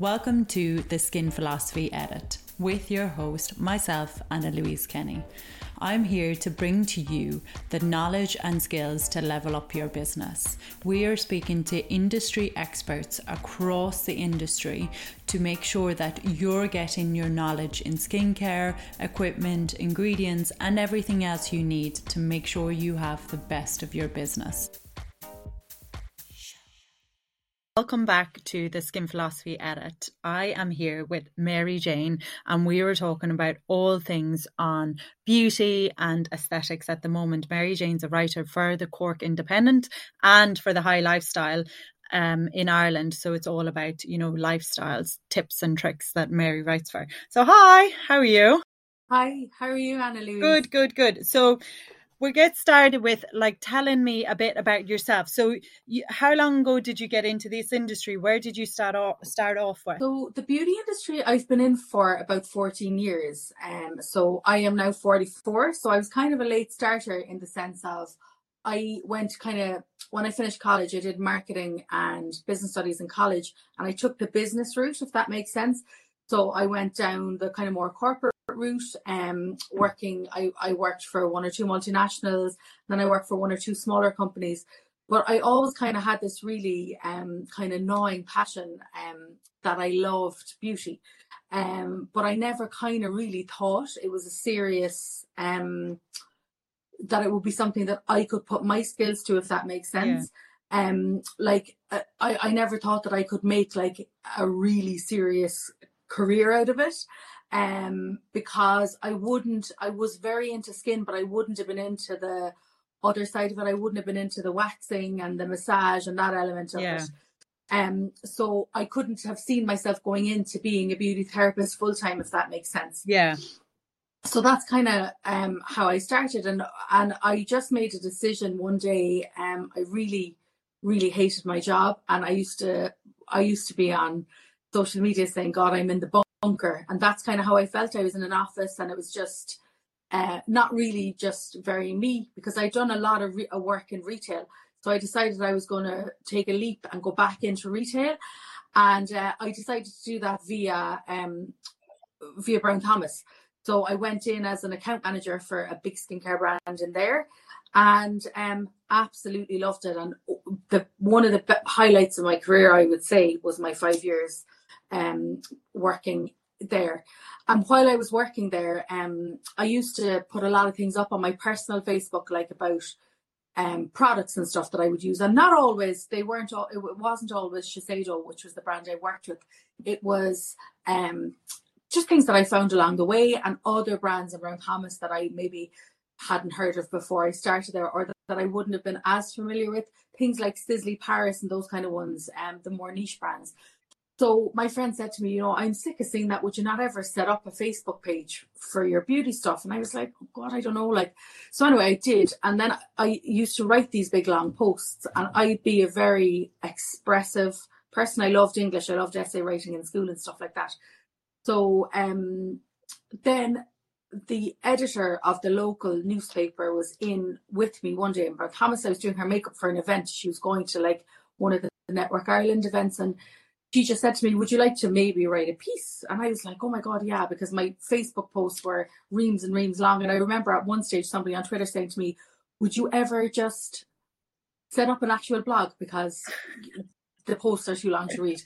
Welcome to the Skin Philosophy Edit with your host, myself, Anna Louise Kenny. I'm here to bring to you the knowledge and skills to level up your business. We are speaking to industry experts across the industry to make sure that you're getting your knowledge in skincare, equipment, ingredients, and everything else you need to make sure you have the best of your business. Welcome back to the Skin Philosophy Edit. I am here with Mary Jane, and we were talking about all things on beauty and aesthetics at the moment. Mary Jane's a writer for the Cork Independent and for the High Lifestyle um, in Ireland. So it's all about, you know, lifestyles, tips and tricks that Mary writes for. So, hi, how are you? Hi, how are you, Anna Louise? Good, good, good. So, we'll get started with like telling me a bit about yourself. So, you, how long ago did you get into this industry? Where did you start off start off with? So, the beauty industry I've been in for about 14 years. Um, so I am now 44. So I was kind of a late starter in the sense of I went kind of when I finished college, I did marketing and business studies in college, and I took the business route, if that makes sense. So I went down the kind of more corporate route, um, working, I, I worked for one or two multinationals, then I worked for one or two smaller companies. But I always kind of had this really um, kind of gnawing passion um, that I loved beauty. Um, but I never kind of really thought it was a serious, um, that it would be something that I could put my skills to, if that makes sense. Yeah. Um, like uh, I, I never thought that I could make like a really serious career out of it um, because I wouldn't, I was very into skin, but I wouldn't have been into the other side of it. I wouldn't have been into the waxing and the massage and that element of yeah. it. Um, so I couldn't have seen myself going into being a beauty therapist full time, if that makes sense. Yeah. So that's kind of um, how I started, and and I just made a decision one day. Um, I really, really hated my job, and I used to, I used to be on social media saying, "God, I'm in the bunker and that's kind of how i felt. I was in an office and it was just uh, not really just very me because i'd done a lot of re- work in retail. So i decided i was going to take a leap and go back into retail and uh, i decided to do that via um, via brown thomas. So i went in as an account manager for a big skincare brand in there and um, absolutely loved it. And the one of the highlights of my career i would say was my five years um, working there. And while I was working there, um, I used to put a lot of things up on my personal Facebook, like about um, products and stuff that I would use. And not always, they weren't, all, it wasn't always Shiseido, which was the brand I worked with. It was um, just things that I found along the way and other brands around Thomas that I maybe hadn't heard of before I started there or that, that I wouldn't have been as familiar with. Things like Sisley Paris and those kind of ones, um, the more niche brands. So my friend said to me, you know, I'm sick of seeing that. Would you not ever set up a Facebook page for your beauty stuff? And I was like, oh God, I don't know. Like, so anyway, I did. And then I used to write these big long posts and I'd be a very expressive person. I loved English. I loved essay writing in school and stuff like that. So um, then the editor of the local newspaper was in with me one day in Thomas. I was doing her makeup for an event. She was going to like one of the Network Ireland events and she just said to me, Would you like to maybe write a piece? And I was like, Oh my God, yeah, because my Facebook posts were reams and reams long. And I remember at one stage somebody on Twitter saying to me, Would you ever just set up an actual blog? Because the posts are too long to read.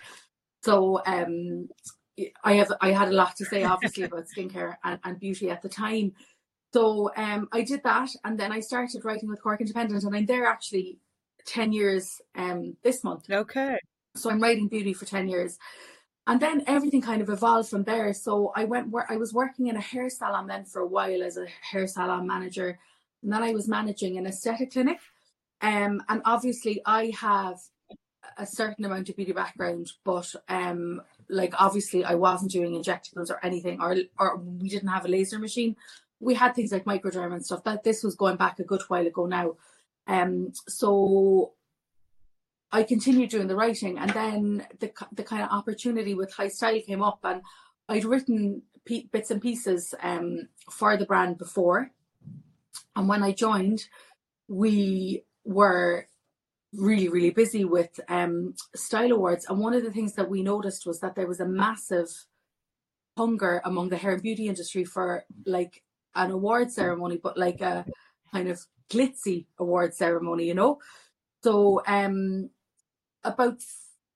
So um, I have I had a lot to say obviously about skincare and, and beauty at the time. So um, I did that and then I started writing with Cork Independent and I'm there actually 10 years um, this month. Okay. So I'm writing beauty for 10 years. And then everything kind of evolved from there. So I went where I was working in a hair salon then for a while as a hair salon manager. And then I was managing an aesthetic clinic. Um, and obviously I have a certain amount of beauty background, but um, like obviously I wasn't doing injectables or anything, or or we didn't have a laser machine. We had things like microderm and stuff. That this was going back a good while ago now. Um, so I continued doing the writing, and then the the kind of opportunity with Hi Style came up, and I'd written p- bits and pieces um, for the brand before, and when I joined, we were really, really busy with um, style awards. And one of the things that we noticed was that there was a massive hunger among the hair and beauty industry for like an award ceremony, but like a kind of glitzy award ceremony, you know? So um about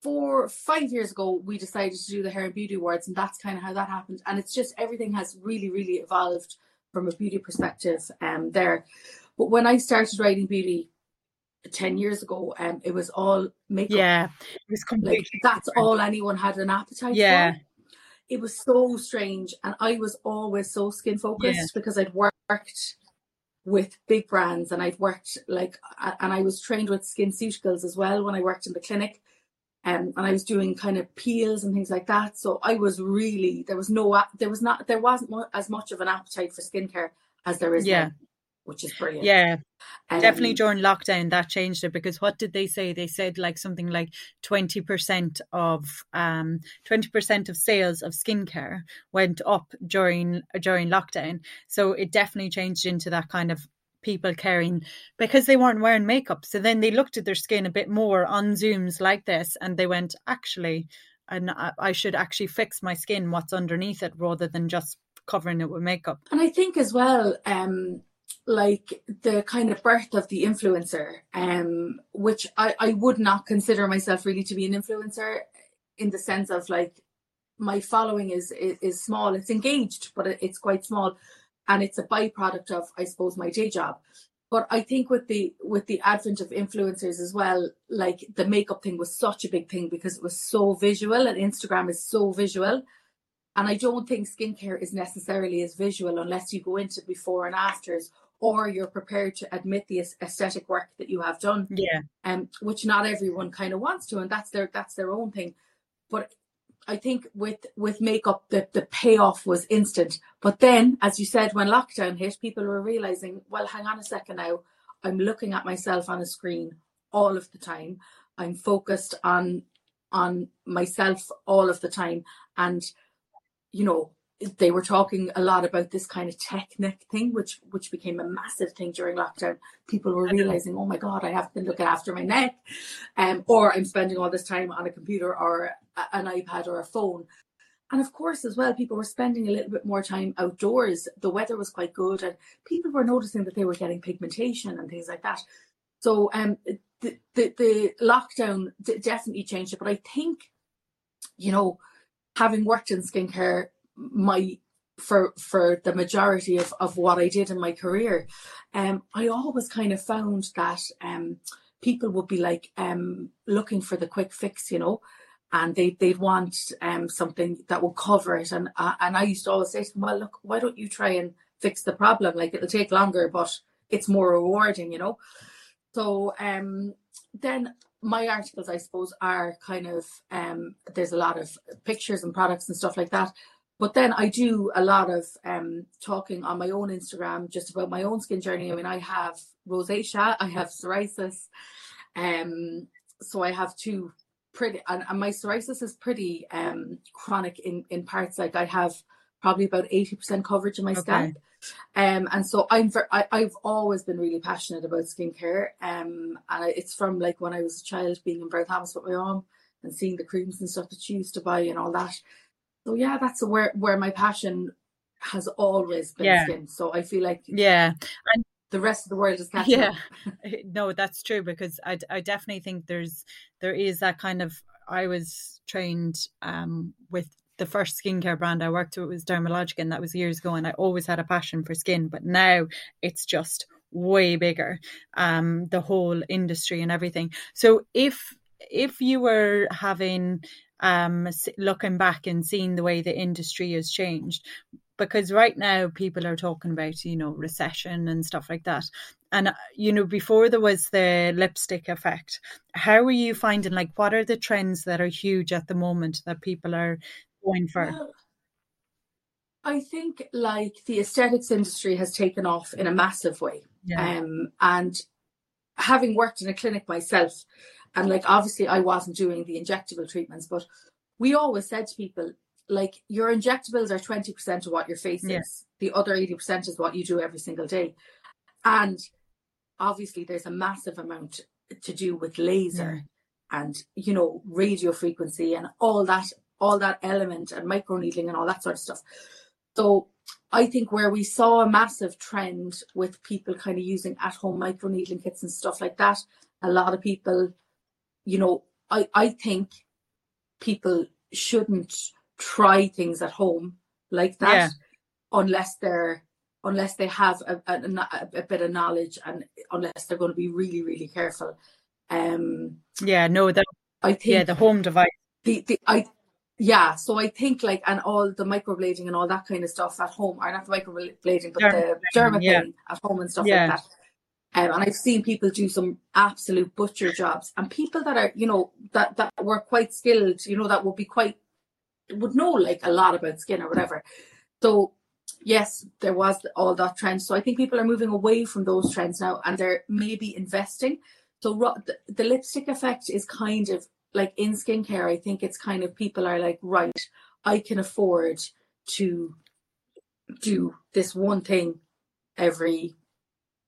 four five years ago we decided to do the hair and beauty awards and that's kind of how that happened. And it's just everything has really, really evolved from a beauty perspective um there. But when I started writing beauty 10 years ago um it was all makeup yeah it was completely like, that's all anyone had an appetite yeah for. it was so strange and i was always so skin focused yeah. because i'd worked with big brands and i'd worked like and i was trained with skin SkinCeuticals as well when i worked in the clinic um, and i was doing kind of peels and things like that so i was really there was no there was not there wasn't as much of an appetite for skincare as there is yeah. now which is brilliant. Yeah. Um, Definitely during lockdown that changed it because what did they say? They said like something like 20% of um 20% of sales of skincare went up during during lockdown. So it definitely changed into that kind of people caring because they weren't wearing makeup. So then they looked at their skin a bit more on zooms like this and they went actually and I should actually fix my skin what's underneath it rather than just covering it with makeup. And I think as well um like the kind of birth of the influencer, um, which I, I would not consider myself really to be an influencer in the sense of like my following is is, is small. It's engaged, but it's quite small, and it's a byproduct of I suppose my day job. But I think with the with the advent of influencers as well, like the makeup thing was such a big thing because it was so visual, and Instagram is so visual. And I don't think skincare is necessarily as visual unless you go into before and afters or you're prepared to admit the aesthetic work that you have done. Yeah. Um, which not everyone kind of wants to, and that's their that's their own thing. But I think with with makeup, the the payoff was instant. But then, as you said, when lockdown hit, people were realizing, well, hang on a second now. I'm looking at myself on a screen all of the time. I'm focused on on myself all of the time, and you know they were talking a lot about this kind of tech neck thing, which which became a massive thing during lockdown. People were realizing, oh my god, I have been looking after my neck, um, or I'm spending all this time on a computer or a, an iPad or a phone. And of course, as well, people were spending a little bit more time outdoors. The weather was quite good, and people were noticing that they were getting pigmentation and things like that. So, um, the the, the lockdown definitely changed it. But I think, you know, having worked in skincare my for for the majority of, of what I did in my career, um, I always kind of found that um, people would be like um, looking for the quick fix, you know, and they they'd want um, something that will cover it. And uh, and I used to always say to them, well, look, why don't you try and fix the problem? Like it'll take longer, but it's more rewarding, you know. So um, then my articles, I suppose, are kind of um, there's a lot of pictures and products and stuff like that. But then I do a lot of um, talking on my own Instagram just about my own skin journey. I mean, I have rosacea, I have psoriasis, um, so I have two pretty, and, and my psoriasis is pretty um, chronic in in parts. Like I have probably about eighty percent coverage in my okay. scalp. Um, and so I'm ver- I, I've always been really passionate about skincare. Um, and I, it's from like when I was a child being in Breathampton with my mom and seeing the creams and stuff that she used to buy and all that. So yeah, that's where where my passion has always been yeah. skin. So I feel like yeah, and the rest of the world is catching yeah. no, that's true because I I definitely think there's there is that kind of I was trained um with the first skincare brand I worked with was Dermalogica, and that was years ago. And I always had a passion for skin, but now it's just way bigger. Um, the whole industry and everything. So if if you were having um, looking back and seeing the way the industry has changed. Because right now people are talking about, you know, recession and stuff like that. And, uh, you know, before there was the lipstick effect, how are you finding, like, what are the trends that are huge at the moment that people are going for? Well, I think, like, the aesthetics industry has taken off in a massive way. Yeah. Um, and having worked in a clinic myself, and like obviously I wasn't doing the injectable treatments, but we always said to people, like your injectables are 20% of what your face yeah. is. The other 80% is what you do every single day. And obviously there's a massive amount to do with laser yeah. and you know radio frequency and all that all that element and micro needling and all that sort of stuff. So I think where we saw a massive trend with people kind of using at home micro needling kits and stuff like that, a lot of people, you know, I, I think people shouldn't try things at home like that yeah. unless they're unless they have a, a, a, bit of knowledge and unless they're going to be really really careful um yeah no that i think yeah the home device the, the i yeah so i think like and all the microblading and all that kind of stuff at home are not the microblading but the derma yeah. at home and stuff yeah. like that um, and I've seen people do some absolute butcher jobs, and people that are, you know, that that were quite skilled, you know, that would be quite would know like a lot about skin or whatever. So yes, there was all that trend. So I think people are moving away from those trends now, and they're maybe investing. So the, the lipstick effect is kind of like in skincare. I think it's kind of people are like, right, I can afford to do this one thing every,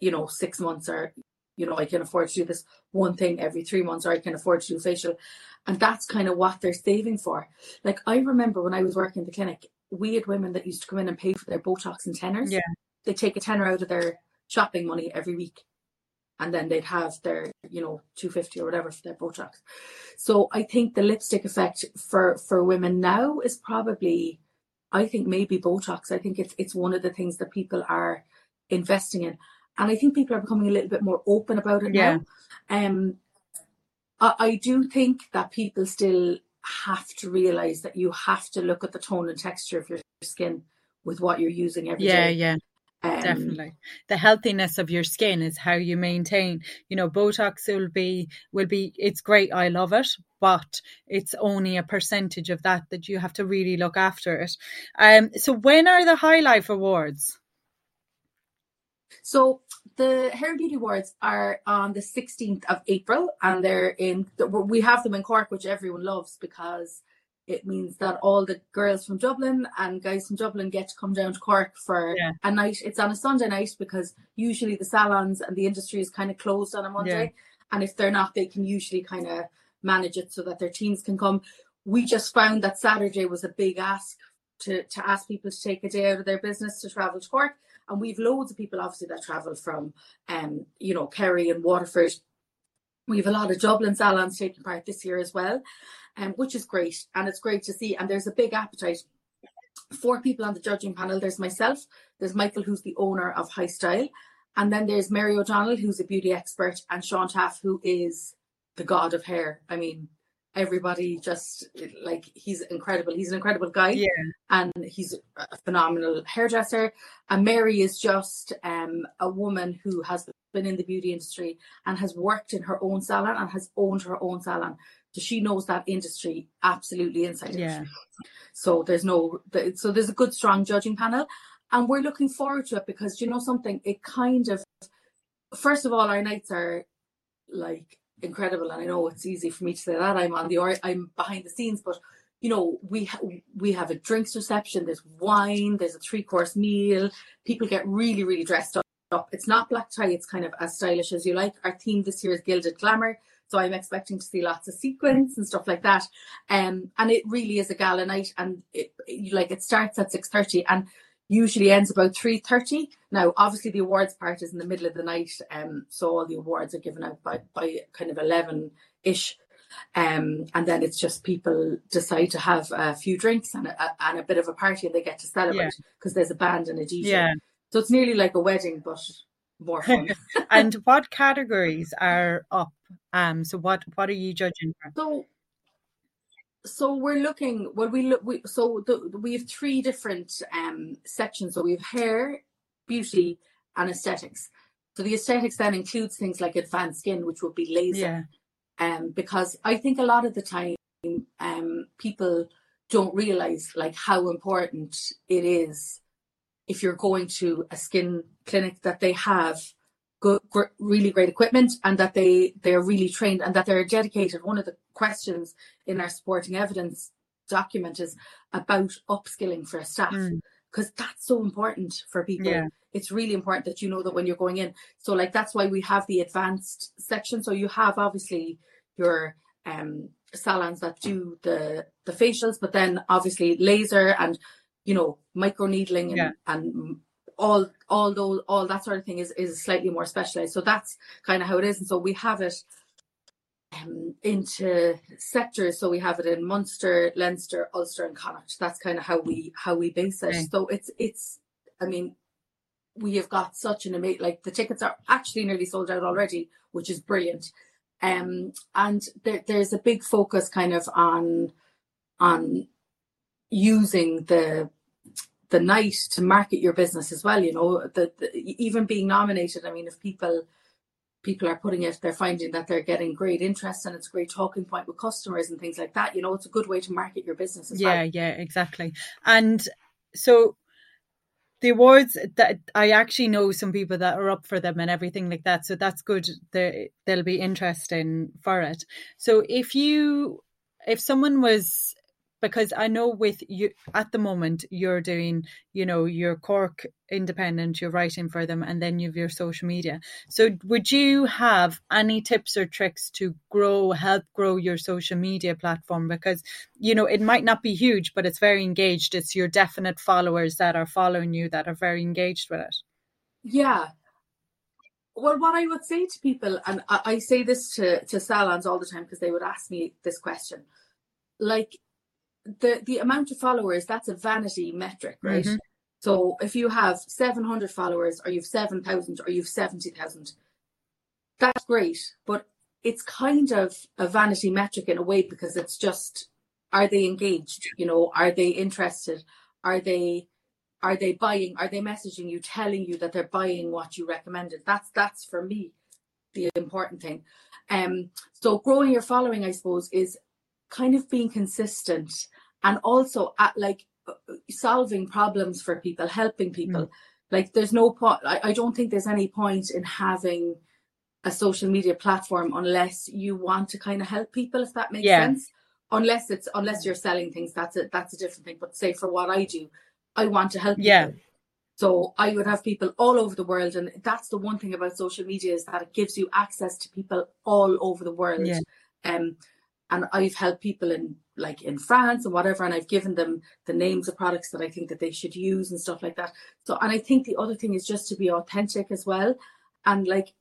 you know, six months or you know, I can afford to do this one thing every three months, or I can afford to do facial. And that's kind of what they're saving for. Like I remember when I was working in the clinic, we had women that used to come in and pay for their Botox and tenners. Yeah. They take a tenner out of their shopping money every week. And then they'd have their, you know, 250 or whatever for their Botox. So I think the lipstick effect for for women now is probably I think maybe Botox. I think it's it's one of the things that people are investing in. And I think people are becoming a little bit more open about it yeah. now. Um I, I do think that people still have to realize that you have to look at the tone and texture of your skin with what you're using every yeah, day. yeah, Um, Definitely, the healthiness of your skin is how you maintain. You know, Botox will be will be. It's great. I love it, but it's only a percentage of that that you have to really look after it. Um. So when are the High Life Awards? So the Hair and Beauty Awards are on the 16th of April, and they're in. We have them in Cork, which everyone loves because it means that all the girls from Dublin and guys from Dublin get to come down to Cork for yeah. a night. It's on a Sunday night because usually the salons and the industry is kind of closed on a Monday, yeah. and if they're not, they can usually kind of manage it so that their teams can come. We just found that Saturday was a big ask to to ask people to take a day out of their business to travel to Cork. And we've loads of people obviously that travel from um you know Kerry and Waterford. We have a lot of Dublin salons taking part this year as well um, which is great. And it's great to see. And there's a big appetite four people on the judging panel. There's myself there's Michael who's the owner of Hi Style. And then there's Mary O'Donnell who's a beauty expert and Sean Taaffe who is the god of hair. I mean everybody just like he's incredible. He's an incredible guy, yeah. and he's a phenomenal hairdresser. And Mary is just um, a woman who has been in the beauty industry and has worked in her own salon and has owned her own salon. So she knows that industry absolutely inside yeah. So there's no, so there's a good strong judging panel, and we're looking forward to it because you know something. It kind of, first of all, our nights are like incredible. And I know it's easy for me to say that I'm on the I'm behind the scenes, but you know we ha- we have a drinks reception. There's wine. There's a three course meal. People get really really dressed up. It's not black tie. It's kind of as stylish as you like. Our theme this year is gilded glamour. So I'm expecting to see lots of sequins and stuff like that. Um, and it really is a gala night, and it, it like it starts at six thirty, and usually ends about 3.30 now obviously the awards part is in the middle of the night um so all the awards are given out by by kind of 11ish um and then it's just people decide to have a few drinks and a, and a bit of a party and they get to celebrate because yeah. there's a band and a DJ yeah. So it's nearly like a wedding but more fun. And what categories are up? Um so what what are you judging for so so we're looking well we look we so the, we have three different um sections. So we have hair beauty and aesthetics. So the aesthetics then includes things like advanced skin which would be laser. Yeah. um because i think a lot of the time um people don't realize like how important it is if you're going to a skin clinic that they have good, really great equipment and that they they're really trained and that they're dedicated. One of the questions in our supporting evidence document is about upskilling for staff. Mm. because that's so important for people. Yeah. It's really important that you know that when you're going in. So like that's why we have the advanced section. So you have obviously your um salons that do the the facials, but then obviously laser and you know micro needling and, yeah. and all all those all that sort of thing is is slightly more specialized. So that's kind of how it is. And so we have it um, into sectors. So we have it in Munster, Leinster, Ulster, and Connacht. That's kind of how we how we base it. Okay. So it's it's. I mean, we have got such an amazing. Like the tickets are actually nearly sold out already, which is brilliant. Um, and there, there's a big focus kind of on on using the the night to market your business as well. You know, the even being nominated. I mean, if people people are putting it, they're finding that they're getting great interest and it's a great talking point with customers and things like that. You know, it's a good way to market your business yeah, well. Yeah, exactly. And so the awards that I actually know some people that are up for them and everything like that. So that's good. They they'll be interesting for it. So if you if someone was because I know with you at the moment you're doing, you know, your Cork independent, you're writing for them, and then you've your social media. So would you have any tips or tricks to grow, help grow your social media platform? Because, you know, it might not be huge, but it's very engaged. It's your definite followers that are following you that are very engaged with it. Yeah. Well, what I would say to people, and I, say this to, to salons all the time because they would ask me this question, like the the amount of followers that's a vanity metric, right? Mm-hmm. So if you have 700 followers, or you've 7,000, or you've 70,000, that's great. But it's kind of a vanity metric in a way because it's just are they engaged? You know, are they interested? Are they are they buying? Are they messaging you, telling you that they're buying what you recommended? That's that's for me the important thing. Um, so growing your following, I suppose, is kind of being consistent and also at like uh, solving problems for people, helping people. Mm. Like there's no point. I, I don't think there's any point in having a social media platform unless you want to kind of help people, if that makes yeah. sense. Unless it's unless you're selling things, that's a that's a different thing. But say for what I do, I want to help yeah. people. So I would have people all over the world, and that's the one thing about social media is that it gives you access to people all over the world. Yeah. Um, and I've helped people in like in France and whatever, and I've given them the names of products that I think that they should use and stuff like that. So, and I think the other thing is just to be authentic as well, and like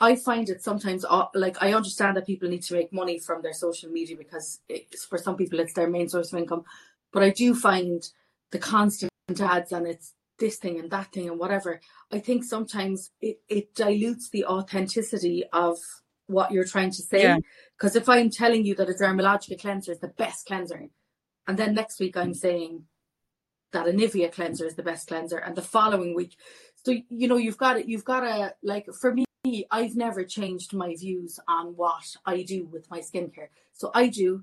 I find it sometimes like I understand that people need to make money from their social media because for some people it's their main source of income, but I do find the constant ads and it's this thing and that thing and whatever. I think sometimes it, it dilutes the authenticity of what you're trying to say. Because yeah. if I'm telling you that a dermalogica cleanser is the best cleanser, and then next week I'm saying that a Nivea cleanser is the best cleanser, and the following week, so you know you've got it. You've got to like for me. I've never changed my views on what I do with my skincare. So I do,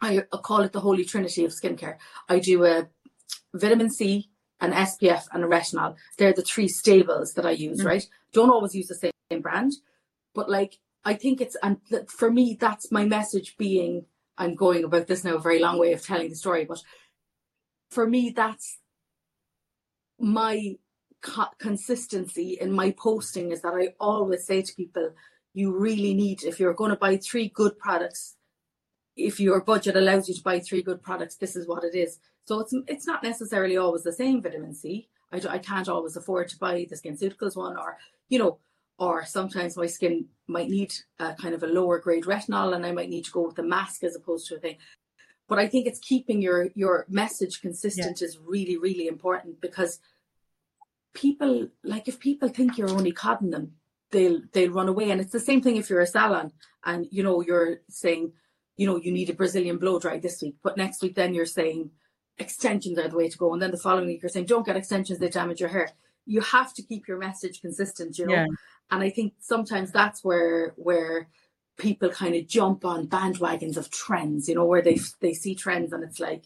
I call it the holy trinity of skincare. I do a vitamin C, an SPF, and a retinol. They're the three stables that I use, mm. right? Don't always use the same brand but like I think it's and for me that's my message being I'm going about this now a very long way of telling the story, but for me that's my co- consistency in my posting is that I always say to people, you really need if you're going to buy three good products, if your budget allows you to buy three good products, this is what it is. So it's it's not necessarily always the same vitamin C. I, I can't always afford to buy the SkinCeuticals one, or you know, or sometimes my skin might need a kind of a lower grade retinol and I might need to go with a mask as opposed to a thing. But I think it's keeping your your message consistent yeah. is really, really important because people like if people think you're only codding them, they'll they'll run away. And it's the same thing if you're a salon and you know you're saying, you know, you need a Brazilian blow dry this week, but next week then you're saying extensions are the way to go. And then the following week you're saying, Don't get extensions, they damage your hair. You have to keep your message consistent, you know. Yeah and I think sometimes that's where where people kind of jump on bandwagons of trends, you know, where they they see trends and it's like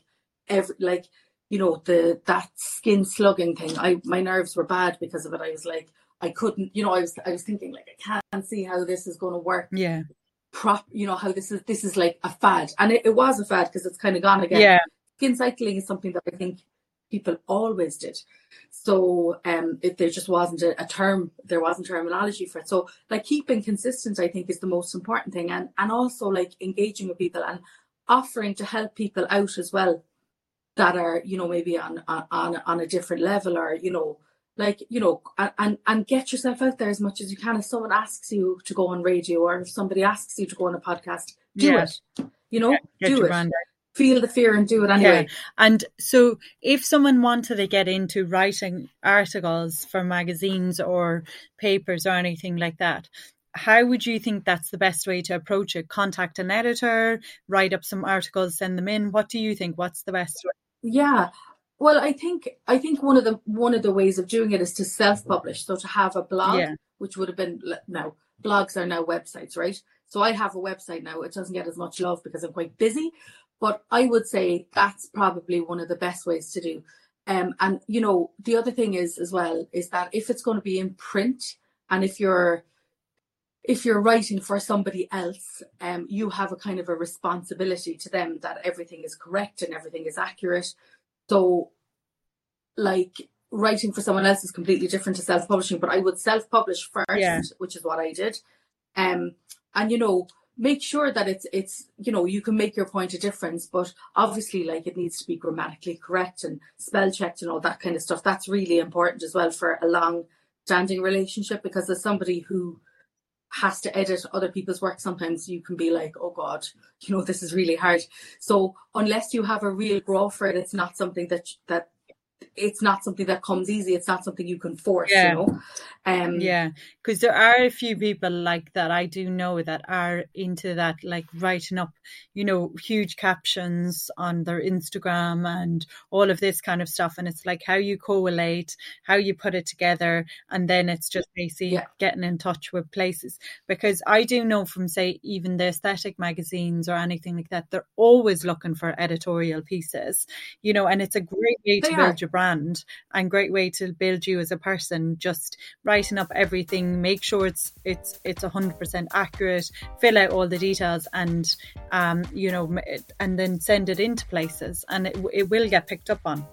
every like you know the that skin slugging thing. I my nerves were bad because of it. I was like I couldn't, you know, I was I was thinking like I can't see how this is going to work. Yeah. Prop, you know how this is this is like a fad, and it, it was a fad because it's kind of gone again. Yeah. Skin cycling is something that I think people always did. So um, if there just wasn't a, a, term, there wasn't terminology for it. So like keeping consistent, I think, is the most important thing, and and also like engaging with people and offering to help people out as well that are you know maybe on on on a different level or you know like you know and and get yourself out there as much as you can if someone asks you to go on radio or if somebody asks you to go on a podcast do yeah. it you know do it feel the fear and do it anyway yeah. and so if someone wanted to get into writing articles for magazines or papers or anything like that how would you think that's the best way to approach it contact an editor write up some articles send them in what do you think what's the best way yeah. Well, I think I think one of the one of the ways of doing it is to self-publish. So to have a blog, yeah. which would have been now blogs are now websites, right? So I have a website now. It doesn't get as much love because I'm quite busy, but I would say that's probably one of the best ways to do. Um, and you know, the other thing is as well is that if it's going to be in print, and if you're if you're writing for somebody else, um, you have a kind of a responsibility to them that everything is correct and everything is accurate. So, like writing for someone else is completely different to self-publishing. But I would self-publish first, yeah. which is what I did. Um, and you know, make sure that it's it's you know you can make your point a difference, but obviously, like it needs to be grammatically correct and spell checked and all that kind of stuff. That's really important as well for a long-standing relationship because as somebody who has to edit other people's work, sometimes you can be like, oh God, you know, this is really hard. So unless you have a real grow for it, it's not something that that it's not something that comes easy. It's not something you can force, yeah. you know. Um, yeah, because there are a few people like that. I do know that are into that, like writing up, you know, huge captions on their Instagram and all of this kind of stuff. And it's like how you collate, how you put it together, and then it's just basically yeah. getting in touch with places. Because I do know from say even the aesthetic magazines or anything like that, they're always looking for editorial pieces, you know, and it's a great way they to build your brand and great way to build you as a person. Just writing up everything, make sure it's it's it's hundred percent accurate, fill out all the details, and um, you know, and then send it into places, and it it will get picked up on.